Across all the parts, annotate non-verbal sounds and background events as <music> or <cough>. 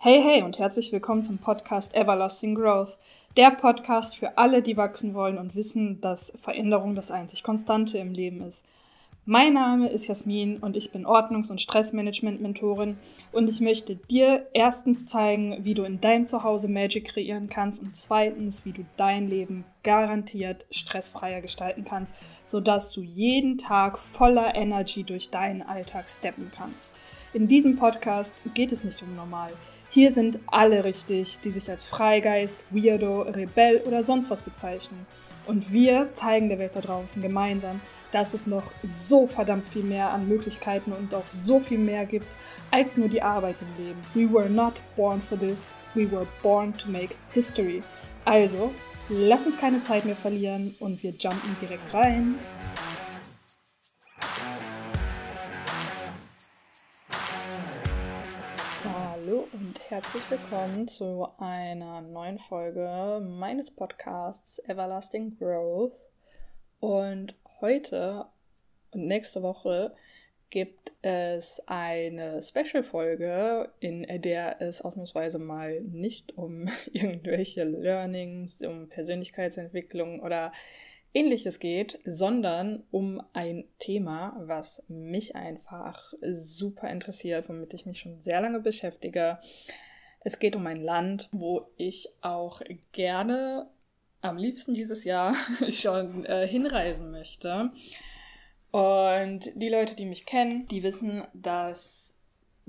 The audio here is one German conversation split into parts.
Hey, hey und herzlich willkommen zum Podcast Everlasting Growth. Der Podcast für alle, die wachsen wollen und wissen, dass Veränderung das einzig Konstante im Leben ist. Mein Name ist Jasmin und ich bin Ordnungs- und Stressmanagement-Mentorin und ich möchte dir erstens zeigen, wie du in deinem Zuhause Magic kreieren kannst und zweitens, wie du dein Leben garantiert stressfreier gestalten kannst, sodass du jeden Tag voller Energy durch deinen Alltag steppen kannst. In diesem Podcast geht es nicht um normal. Hier sind alle richtig, die sich als Freigeist, Weirdo, Rebell oder sonst was bezeichnen. Und wir zeigen der Welt da draußen gemeinsam, dass es noch so verdammt viel mehr an Möglichkeiten und auch so viel mehr gibt als nur die Arbeit im Leben. We were not born for this, we were born to make history. Also, lass uns keine Zeit mehr verlieren und wir jumpen direkt rein. Herzlich willkommen zu einer neuen Folge meines Podcasts Everlasting Growth. Und heute und nächste Woche gibt es eine Special-Folge, in der es ausnahmsweise mal nicht um <laughs> irgendwelche Learnings, um Persönlichkeitsentwicklung oder ähnliches geht, sondern um ein Thema, was mich einfach super interessiert, womit ich mich schon sehr lange beschäftige. Es geht um ein Land, wo ich auch gerne am liebsten dieses Jahr <laughs> schon äh, hinreisen möchte. Und die Leute, die mich kennen, die wissen, dass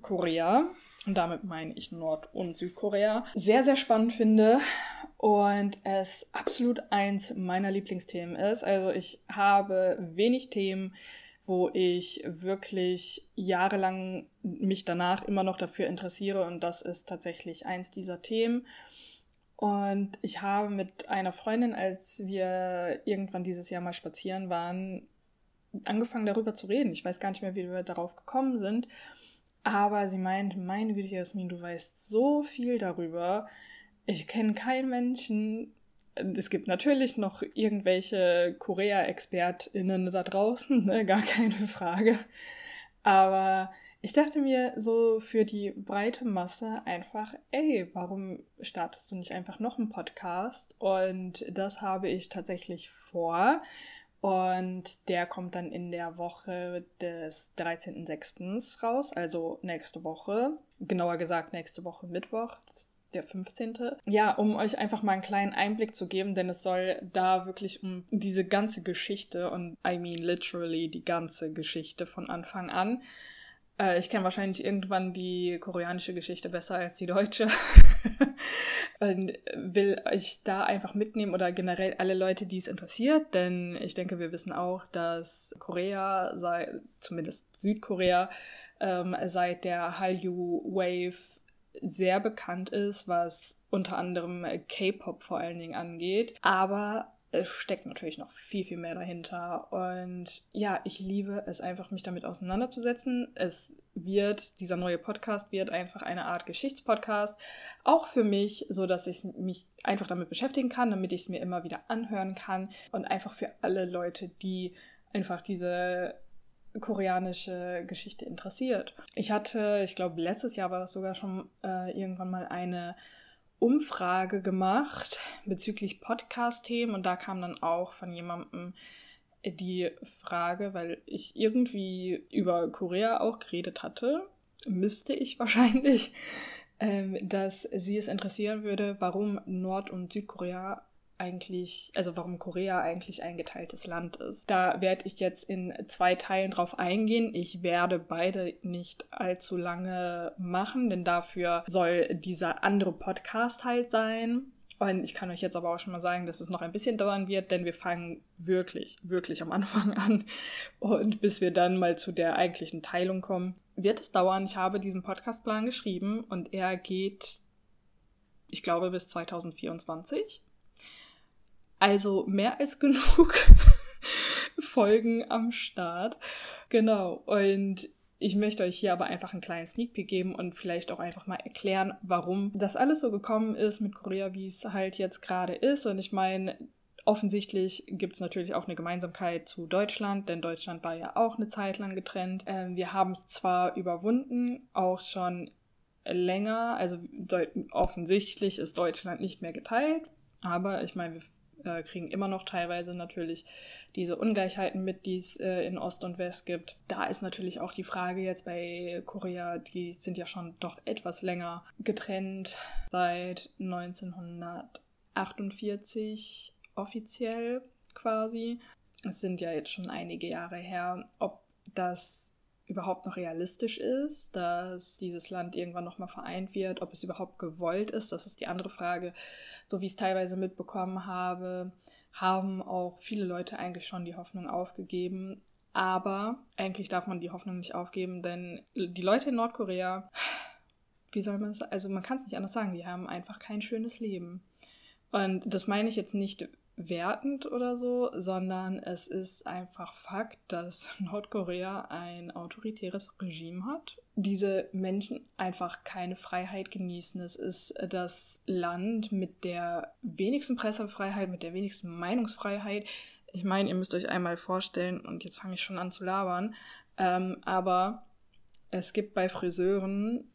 Korea und damit meine ich Nord- und Südkorea, sehr, sehr spannend finde und es absolut eins meiner Lieblingsthemen ist. Also ich habe wenig Themen, wo ich wirklich jahrelang mich danach immer noch dafür interessiere und das ist tatsächlich eins dieser Themen. Und ich habe mit einer Freundin, als wir irgendwann dieses Jahr mal spazieren waren, angefangen darüber zu reden. Ich weiß gar nicht mehr, wie wir darauf gekommen sind. Aber sie meint, meine Güte, Jasmin, du weißt so viel darüber. Ich kenne keinen Menschen. Es gibt natürlich noch irgendwelche Korea-ExpertInnen da draußen, ne? <laughs> gar keine Frage. Aber ich dachte mir so für die breite Masse einfach, ey, warum startest du nicht einfach noch einen Podcast? Und das habe ich tatsächlich vor. Und der kommt dann in der Woche des 13.06. raus, also nächste Woche. Genauer gesagt nächste Woche Mittwoch, der 15. Ja, um euch einfach mal einen kleinen Einblick zu geben, denn es soll da wirklich um diese ganze Geschichte und I mean literally die ganze Geschichte von Anfang an äh, ich kenne wahrscheinlich irgendwann die koreanische Geschichte besser als die deutsche. <laughs> <laughs> und will euch da einfach mitnehmen oder generell alle Leute, die es interessiert, denn ich denke, wir wissen auch, dass Korea, sei, zumindest Südkorea, ähm, seit der Hallyu Wave sehr bekannt ist, was unter anderem K-Pop vor allen Dingen angeht. Aber es steckt natürlich noch viel, viel mehr dahinter. Und ja, ich liebe es einfach, mich damit auseinanderzusetzen. Es wird, dieser neue Podcast wird einfach eine Art Geschichtspodcast. Auch für mich, so dass ich mich einfach damit beschäftigen kann, damit ich es mir immer wieder anhören kann. Und einfach für alle Leute, die einfach diese koreanische Geschichte interessiert. Ich hatte, ich glaube, letztes Jahr war es sogar schon äh, irgendwann mal eine Umfrage gemacht bezüglich Podcast-Themen und da kam dann auch von jemandem die Frage, weil ich irgendwie über Korea auch geredet hatte, müsste ich <laughs> wahrscheinlich, ähm, dass sie es interessieren würde, warum Nord- und Südkorea eigentlich, also warum Korea eigentlich ein geteiltes Land ist. Da werde ich jetzt in zwei Teilen drauf eingehen. Ich werde beide nicht allzu lange machen, denn dafür soll dieser andere Podcast halt sein. Und ich kann euch jetzt aber auch schon mal sagen, dass es noch ein bisschen dauern wird, denn wir fangen wirklich, wirklich am Anfang an. Und bis wir dann mal zu der eigentlichen Teilung kommen, wird es dauern. Ich habe diesen Podcastplan geschrieben und er geht, ich glaube, bis 2024. Also mehr als <laughs> genug Folgen am Start. Genau. Und ich möchte euch hier aber einfach einen kleinen Sneak Peek geben und vielleicht auch einfach mal erklären, warum das alles so gekommen ist mit Korea, wie es halt jetzt gerade ist. Und ich meine, offensichtlich gibt es natürlich auch eine Gemeinsamkeit zu Deutschland, denn Deutschland war ja auch eine Zeit lang getrennt. Ähm, wir haben es zwar überwunden, auch schon länger. Also offensichtlich ist Deutschland nicht mehr geteilt. Aber ich meine, wir äh, kriegen immer noch teilweise natürlich diese Ungleichheiten mit, die es äh, in Ost und West gibt. Da ist natürlich auch die Frage jetzt bei Korea, die sind ja schon doch etwas länger getrennt, seit 1948 offiziell quasi. Es sind ja jetzt schon einige Jahre her, ob das überhaupt noch realistisch ist, dass dieses Land irgendwann nochmal vereint wird, ob es überhaupt gewollt ist, das ist die andere Frage. So wie ich es teilweise mitbekommen habe, haben auch viele Leute eigentlich schon die Hoffnung aufgegeben. Aber eigentlich darf man die Hoffnung nicht aufgeben, denn die Leute in Nordkorea, wie soll man es, also man kann es nicht anders sagen, die haben einfach kein schönes Leben. Und das meine ich jetzt nicht wertend oder so, sondern es ist einfach Fakt, dass <laughs> Nordkorea ein autoritäres Regime hat. Diese Menschen einfach keine Freiheit genießen. Es ist das Land mit der wenigsten Pressefreiheit, mit der wenigsten Meinungsfreiheit. Ich meine, ihr müsst euch einmal vorstellen, und jetzt fange ich schon an zu labern, ähm, aber es gibt bei Friseuren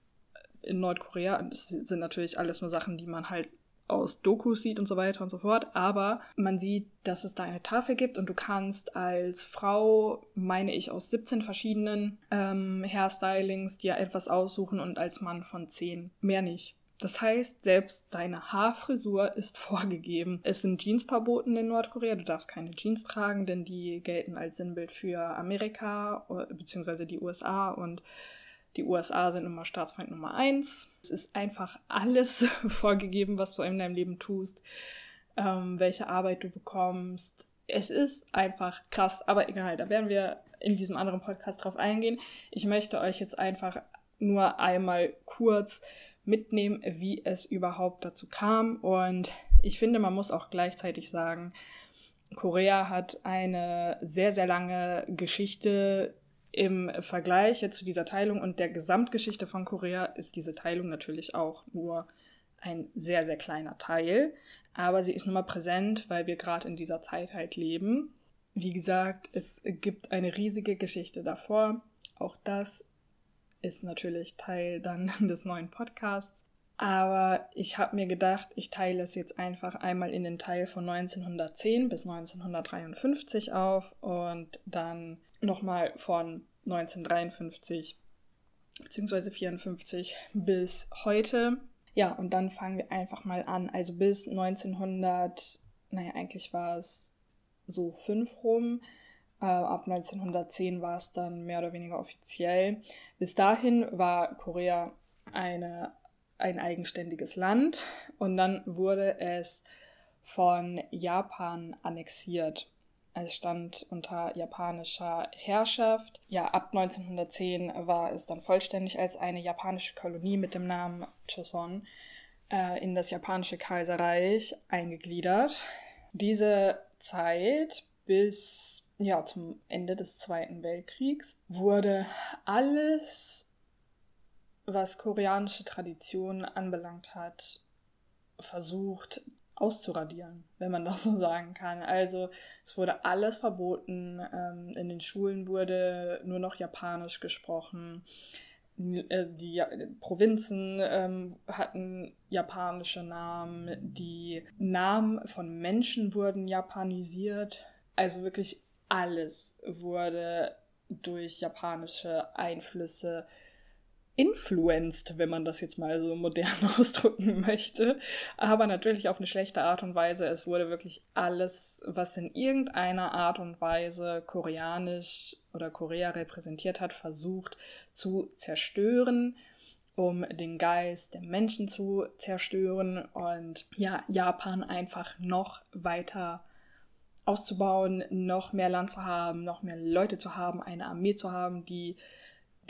in Nordkorea, das sind natürlich alles nur Sachen, die man halt aus Dokus sieht und so weiter und so fort, aber man sieht, dass es da eine Tafel gibt und du kannst als Frau, meine ich, aus 17 verschiedenen ähm, Hairstylings dir etwas aussuchen und als Mann von 10. Mehr nicht. Das heißt, selbst deine Haarfrisur ist <laughs> vorgegeben. Es sind Jeans verboten in Nordkorea. Du darfst keine Jeans tragen, denn die gelten als Sinnbild für Amerika bzw. die USA und die USA sind immer Staatsfeind Nummer eins. Es ist einfach alles <laughs> vorgegeben, was du in deinem Leben tust, ähm, welche Arbeit du bekommst. Es ist einfach krass, aber egal, da werden wir in diesem anderen Podcast drauf eingehen. Ich möchte euch jetzt einfach nur einmal kurz mitnehmen, wie es überhaupt dazu kam. Und ich finde, man muss auch gleichzeitig sagen, Korea hat eine sehr, sehr lange Geschichte im Vergleich zu dieser Teilung und der Gesamtgeschichte von Korea ist diese Teilung natürlich auch nur ein sehr, sehr kleiner Teil. Aber sie ist nun mal präsent, weil wir gerade in dieser Zeit halt leben. Wie gesagt, es gibt eine riesige Geschichte davor. Auch das ist natürlich Teil dann <laughs> des neuen Podcasts. Aber ich habe mir gedacht, ich teile es jetzt einfach einmal in den Teil von 1910 bis 1953 auf und dann nochmal von 1953 bzw. 54 bis heute. Ja, und dann fangen wir einfach mal an. Also bis 1900, naja, eigentlich war es so fünf rum. Äh, ab 1910 war es dann mehr oder weniger offiziell. Bis dahin war Korea eine, ein eigenständiges Land und dann wurde es von Japan annexiert. Es stand unter japanischer Herrschaft. Ja, ab 1910 war es dann vollständig als eine japanische Kolonie mit dem Namen Choson äh, in das japanische Kaiserreich eingegliedert. Diese Zeit bis ja, zum Ende des Zweiten Weltkriegs wurde alles, was koreanische Traditionen anbelangt hat, versucht auszuradieren, wenn man <laughs> das so sagen kann. Also es wurde alles verboten, ähm, in den Schulen wurde nur noch Japanisch gesprochen, äh, die Provinzen ähm, hatten japanische Namen, die Namen von Menschen wurden japanisiert, also wirklich alles wurde durch japanische Einflüsse influenced, wenn man das jetzt mal so modern <laughs> ausdrücken möchte. Aber natürlich auf eine schlechte Art und Weise. Es wurde wirklich alles, was in irgendeiner Art und Weise koreanisch oder Korea repräsentiert hat, versucht zu zerstören um den Geist der Menschen zu zerstören und ja, Japan einfach noch weiter auszubauen, noch mehr Land zu haben, noch mehr Leute zu haben, eine Armee zu haben, die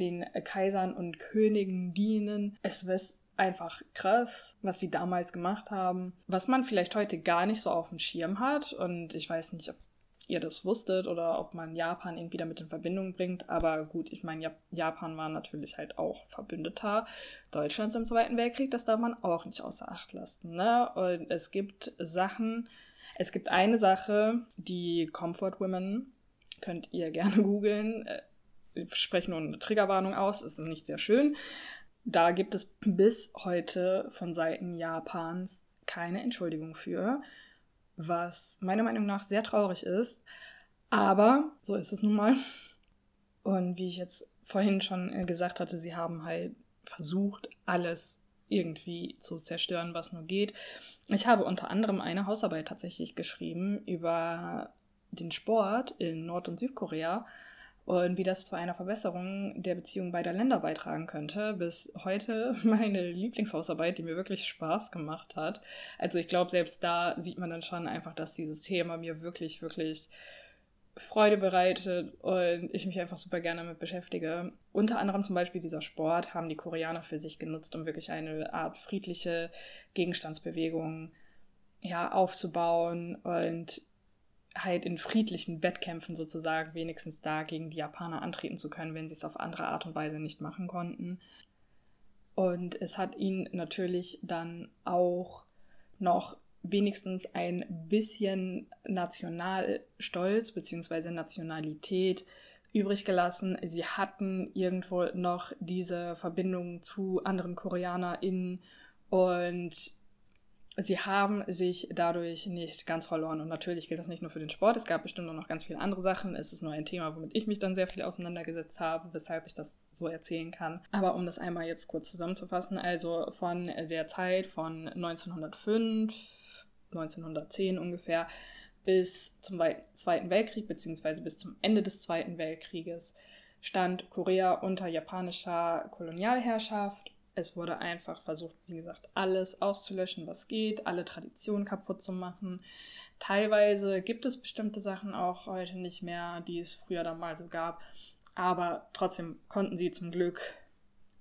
den Kaisern und Königen dienen. Es ist einfach krass, was sie damals gemacht haben, was man vielleicht heute gar nicht so auf dem Schirm hat. Und ich weiß nicht, ob ihr das wusstet oder ob man Japan irgendwie damit in Verbindung bringt. Aber gut, ich meine, Japan war natürlich halt auch Verbündeter Deutschlands im Zweiten Weltkrieg. Das darf man auch nicht außer Acht lassen. Ne? Und es gibt Sachen, es gibt eine Sache, die Comfort Women, könnt ihr <laughs> gerne googeln, ich spreche nur eine Triggerwarnung aus, es ist nicht sehr schön. da gibt es bis heute von Seiten Japans keine Entschuldigung für, was meiner Meinung nach sehr traurig ist. Aber so ist es nun mal. Und wie ich jetzt vorhin schon äh, gesagt hatte, sie haben halt versucht, alles irgendwie zu zerstören, was nur geht. Ich habe unter anderem eine Hausarbeit tatsächlich geschrieben über den Sport in Nord- und Südkorea und wie das zu einer Verbesserung der Beziehung beider Länder beitragen könnte. Bis heute <laughs> meine Lieblingshausarbeit, die mir wirklich Spaß gemacht hat. Also ich glaube, selbst da sieht man dann schon einfach, dass dieses Thema mir wirklich, wirklich Freude bereitet und ich mich einfach super gerne damit beschäftige. Unter anderem zum Beispiel dieser Sport haben die Koreaner für sich genutzt, um wirklich eine Art friedliche Gegenstandsbewegung ja, aufzubauen und halt in friedlichen Wettkämpfen sozusagen wenigstens da gegen die Japaner antreten zu können, wenn sie es auf andere Art und Weise nicht machen konnten. Und es hat ihnen natürlich dann auch noch wenigstens ein bisschen Nationalstolz bzw. Nationalität übrig gelassen. Sie hatten irgendwo noch diese Verbindung zu anderen KoreanerInnen und sie haben sich dadurch nicht ganz verloren. Und natürlich gilt das nicht nur für den Sport, es gab bestimmt auch noch ganz viele andere Sachen. Es ist nur ein Thema, womit ich mich dann sehr viel auseinandergesetzt habe, weshalb ich das so erzählen kann. Aber um das einmal jetzt kurz zusammenzufassen, also von der Zeit von 1905 1910 ungefähr, bis zum Zweiten Weltkrieg, beziehungsweise bis zum Ende des Zweiten Weltkrieges, stand Korea unter japanischer Kolonialherrschaft. Es wurde einfach versucht, wie gesagt, alles auszulöschen, was geht, alle Traditionen kaputt zu machen. Teilweise gibt es bestimmte Sachen auch heute nicht mehr, die es früher dann mal so gab. Aber trotzdem konnten sie zum Glück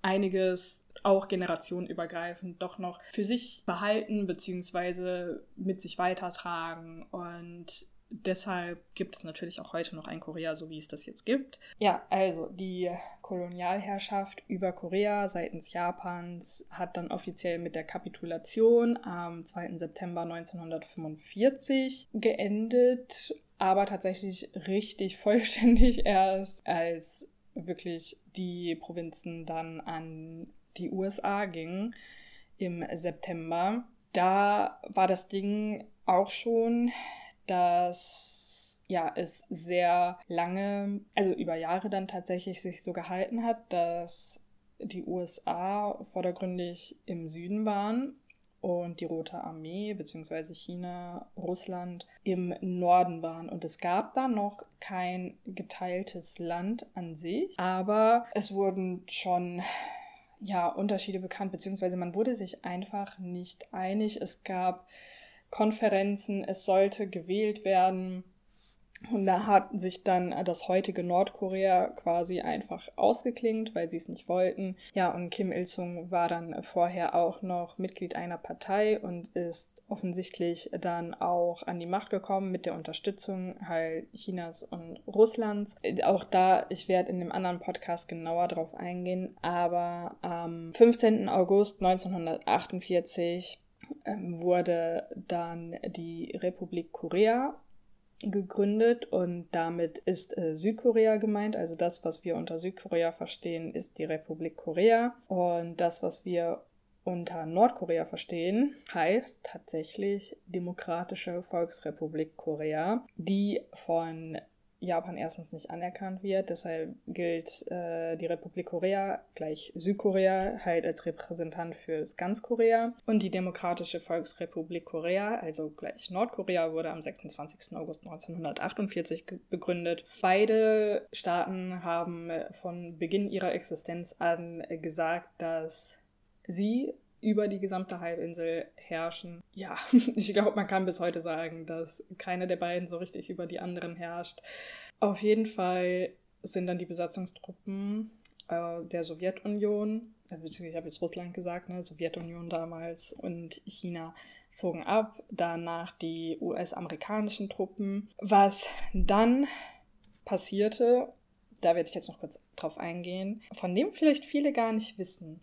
einiges auch generationenübergreifend doch noch für sich behalten bzw. mit sich weitertragen. Und deshalb gibt es natürlich auch heute noch ein Korea, so wie es das jetzt gibt. Ja, also die Kolonialherrschaft über Korea seitens Japans hat dann offiziell mit der Kapitulation am 2. September 1945 geendet, aber tatsächlich richtig <laughs> vollständig erst, als wirklich die Provinzen dann an die USA ging im September. Da war das Ding auch schon, dass ja es sehr lange, also über Jahre dann tatsächlich sich so gehalten hat, dass die USA vordergründig im Süden waren und die Rote Armee bzw. China, Russland im Norden waren. Und es gab da noch kein geteiltes Land an sich, aber es wurden schon ja, Unterschiede bekannt, beziehungsweise man wurde sich einfach nicht einig. Es gab Konferenzen, es sollte gewählt werden. Und da hat sich dann das heutige Nordkorea quasi einfach ausgeklingt, weil sie es nicht wollten. Ja, und Kim Il-sung war dann vorher auch noch Mitglied einer Partei und ist offensichtlich dann auch an die Macht gekommen mit der Unterstützung halt Chinas und Russlands. Auch da, ich werde in dem anderen Podcast genauer drauf eingehen, aber am 15. August 1948 ähm, wurde dann die Republik Korea gegründet und damit ist äh, Südkorea gemeint. Also das, was wir unter Südkorea verstehen, ist die Republik Korea und das, was wir unter Nordkorea verstehen, heißt tatsächlich Demokratische Volksrepublik Korea, die von Japan erstens nicht anerkannt wird. Deshalb gilt äh, die Republik Korea gleich Südkorea halt als Repräsentant für ganz Korea. Und die Demokratische Volksrepublik Korea, also gleich Nordkorea, wurde am 26. August 1948 begründet. Beide Staaten haben von Beginn ihrer Existenz an gesagt, dass sie über die gesamte Halbinsel herrschen. Ja, <laughs> ich glaube, man kann bis heute sagen, dass keine der beiden so richtig über die anderen herrscht. Auf jeden Fall sind dann die Besatzungstruppen äh, der Sowjetunion, äh, beziehungsweise ich habe jetzt Russland gesagt, ne, Sowjetunion damals und China zogen ab, danach die US-amerikanischen Truppen. Was dann passierte, da werde ich jetzt noch kurz drauf eingehen, von dem vielleicht viele gar nicht wissen.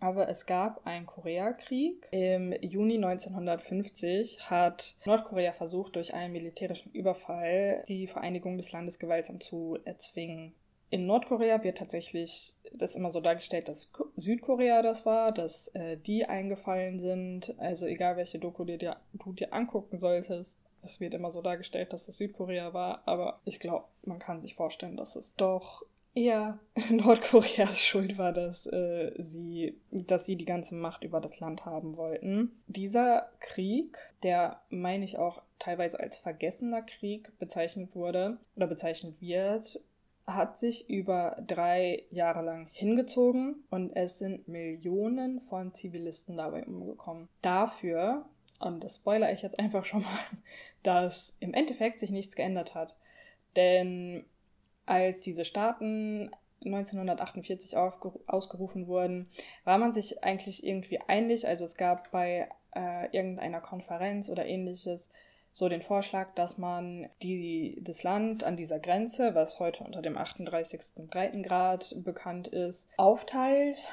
Aber es gab einen Koreakrieg. Im Juni 1950 hat Nordkorea versucht, durch einen militärischen Überfall die Vereinigung des Landes gewaltsam zu erzwingen. in Nordkorea wird tatsächlich das immer so dargestellt, dass Südkorea das war, dass äh, die eingefallen sind. Also egal welche Doku dir, du dir angucken solltest, es wird immer so dargestellt, dass es Südkorea war. Aber ich glaube, man kann sich vorstellen, dass es doch eher <laughs> Nordkoreas Schuld war, dass äh, sie, dass sie die ganze Macht über das Land haben wollten. Dieser Krieg, der meine ich auch teilweise als vergessener Krieg bezeichnet wurde oder bezeichnet wird, hat sich über drei Jahre lang hingezogen und es sind Millionen von Zivilisten dabei umgekommen. Dafür, und das spoilere ich jetzt einfach schon mal, <laughs> dass im Endeffekt sich nichts geändert hat. Denn als diese Staaten 1948 ausgerufen wurden, war man sich eigentlich irgendwie einig. Also es gab bei äh, irgendeiner Konferenz oder ähnliches so den Vorschlag, dass man die, das Land an dieser Grenze, was heute unter dem 38. Breitengrad bekannt ist, aufteilt.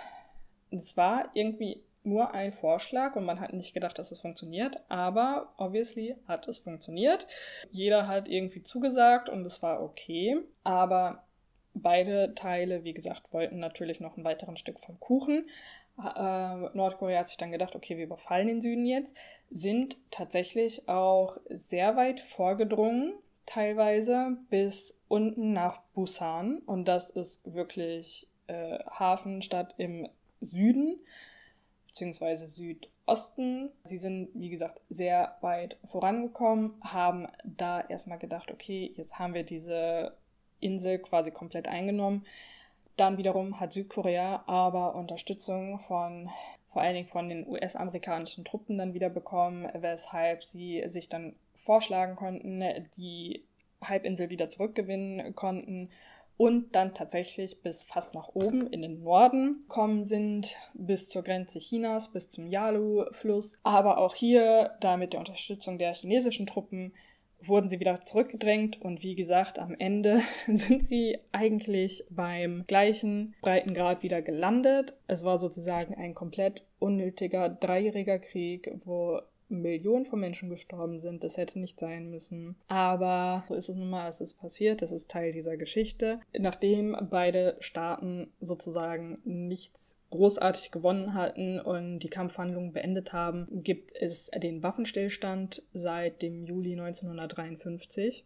Es war irgendwie nur ein Vorschlag und man hat nicht gedacht, dass es funktioniert, aber obviously hat es funktioniert. Jeder hat irgendwie zugesagt und es war okay, aber beide Teile, wie gesagt, wollten natürlich noch ein weiteres Stück vom Kuchen. Äh, Nordkorea hat sich dann gedacht, okay, wir überfallen den Süden jetzt, sind tatsächlich auch sehr weit vorgedrungen, teilweise bis unten nach Busan. Und das ist wirklich äh, Hafenstadt im Süden, beziehungsweise Südosten. Sie sind, wie gesagt, sehr weit vorangekommen, haben da erstmal gedacht, okay, jetzt haben wir diese Insel quasi komplett eingenommen. Dann wiederum hat Südkorea aber Unterstützung von vor allen Dingen von den US-amerikanischen Truppen dann wieder bekommen, weshalb sie sich dann vorschlagen konnten, die Halbinsel wieder zurückgewinnen konnten und dann tatsächlich bis fast nach oben in den Norden kommen sind, bis zur Grenze Chinas, bis zum Yalu-Fluss. Aber auch hier, da mit der Unterstützung der chinesischen Truppen, wurden sie wieder zurückgedrängt und wie gesagt, am Ende <laughs> sind sie eigentlich beim gleichen Breitengrad wieder gelandet. Es war sozusagen ein komplett unnötiger dreijähriger Krieg, wo Millionen von Menschen gestorben sind. Das hätte nicht sein müssen. Aber so ist es nun mal, es ist passiert, das ist Teil dieser Geschichte. Nachdem beide Staaten sozusagen nichts großartig gewonnen hatten und die Kampfhandlungen beendet haben, gibt es den Waffenstillstand seit dem Juli 1953.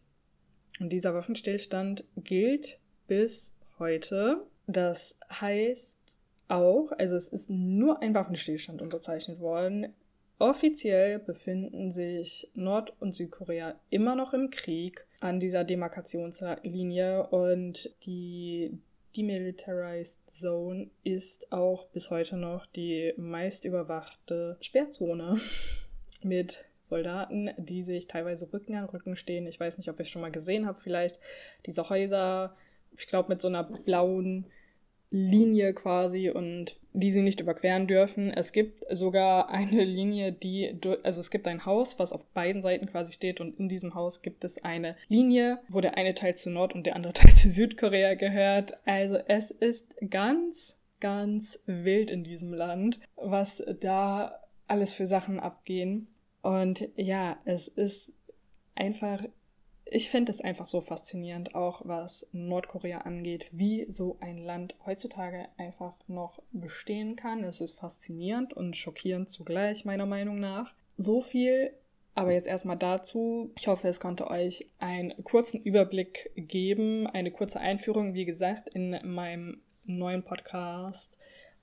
Und dieser Waffenstillstand gilt bis heute. Das heißt auch, also es ist nur ein Waffenstillstand unterzeichnet worden Offiziell befinden sich Nord- und Südkorea immer noch im Krieg an dieser Demarkationslinie und die Demilitarized Zone ist auch bis heute noch die meist überwachte Sperrzone <laughs> mit Soldaten, die sich teilweise Rücken an Rücken stehen. Ich weiß nicht, ob ihr es schon mal gesehen habt, vielleicht diese Häuser, ich glaube mit so einer blauen Linie quasi und die sie nicht überqueren dürfen. Es gibt sogar <laughs> eine Linie, die, also es gibt ein Haus, was auf beiden Seiten quasi steht und in diesem Haus gibt es eine Linie, wo der eine Teil zu Nord- und der andere <laughs> Teil zu Südkorea gehört. Also es ist ganz, ganz wild in diesem Land, was da alles für Sachen abgehen. Und ja, es ist einfach ich finde es einfach so faszinierend, auch was Nordkorea angeht, wie so ein Land heutzutage einfach noch bestehen kann. Es ist faszinierend und schockierend zugleich, meiner Meinung nach. So viel aber jetzt erstmal dazu. Ich hoffe, es konnte euch einen kurzen Überblick geben, eine kurze Einführung, wie gesagt, in meinem neuen Podcast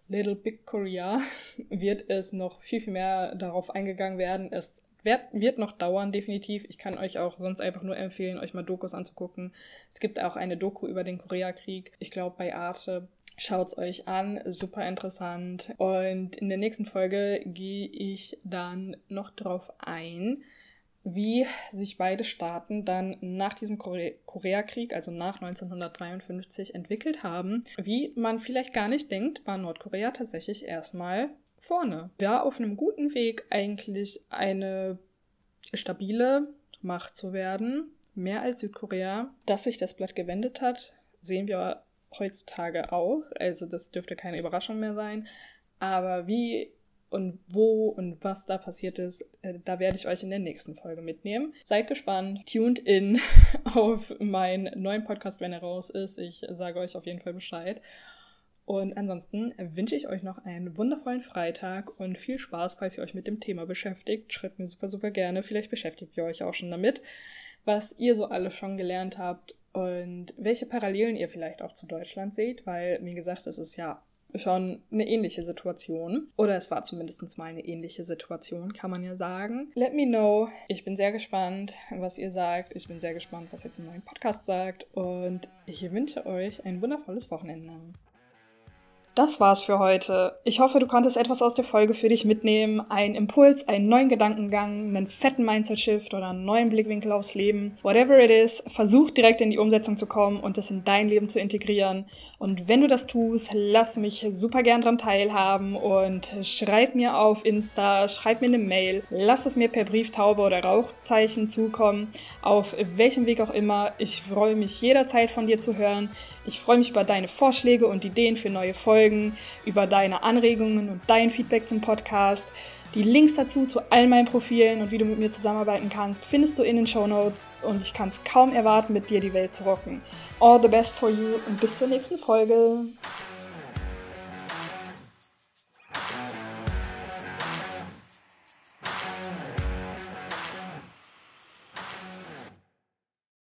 Little Big Korea <laughs> wird es noch viel, viel mehr darauf eingegangen werden. Es wird, wird noch dauern, definitiv. Ich kann euch auch sonst einfach nur empfehlen, euch mal Dokus anzugucken. Es gibt auch eine Doku über den Koreakrieg. Ich glaube, bei Arte Schaut's euch an, super interessant. Und in der nächsten Folge gehe ich dann noch drauf ein, wie sich beide Staaten dann nach diesem Kore Koreakrieg, also nach 1953, entwickelt haben. Wie man vielleicht gar nicht denkt, war Nordkorea tatsächlich erstmal vorne. War auf einem guten Weg, eigentlich eine stabile Macht zu werden, mehr als Südkorea. Dass sich das Blatt gewendet hat, sehen wir heutzutage auch. Also das dürfte keine Überraschung mehr sein. Aber wie und wo und was da passiert ist, äh, da werde ich euch in der nächsten Folge mitnehmen. Seid gespannt, tuned in <laughs> auf meinen neuen Podcast, wenn er raus ist. Ich sage euch auf jeden Fall Bescheid. Und ansonsten wünsche ich euch noch einen wundervollen Freitag und viel Spaß, falls ihr euch mit dem Thema beschäftigt. Schreibt mir super, super gerne. Vielleicht beschäftigt ihr euch auch schon damit, was ihr so alles schon gelernt habt und welche Parallelen ihr vielleicht auch zu Deutschland seht, weil, wie gesagt, es ist ja schon eine ähnliche Situation. Oder es war zumindest mal eine ähnliche Situation, kann man ja sagen. Let me know. Ich bin sehr gespannt, was ihr sagt. Ich bin sehr gespannt, was ihr zum neuen Podcast sagt. Und ich wünsche euch ein wundervolles Wochenende. Das war's für heute. Ich hoffe, du konntest etwas aus der Folge für dich mitnehmen. Einen Impuls, einen neuen Gedankengang, einen fetten Mindset-Shift oder einen neuen Blickwinkel aufs Leben. Whatever it is, versuch direkt in die Umsetzung zu kommen und es in dein Leben zu integrieren. Und wenn du das tust, lass mich super gern dran teilhaben und schreib mir auf Insta, schreib mir eine Mail, lass es mir per Brieftaube oder Rauchzeichen zukommen, auf welchem Weg auch immer. Ich freue mich jederzeit von dir zu hören. Ich freue mich über deine Vorschläge und Ideen für neue Folgen, über deine Anregungen und dein Feedback zum Podcast. Die Links dazu zu all meinen Profilen und wie du mit mir zusammenarbeiten kannst, findest du in den Show Notes und ich kann es kaum erwarten, mit dir die Welt zu rocken. All the best for you und bis zur nächsten Folge.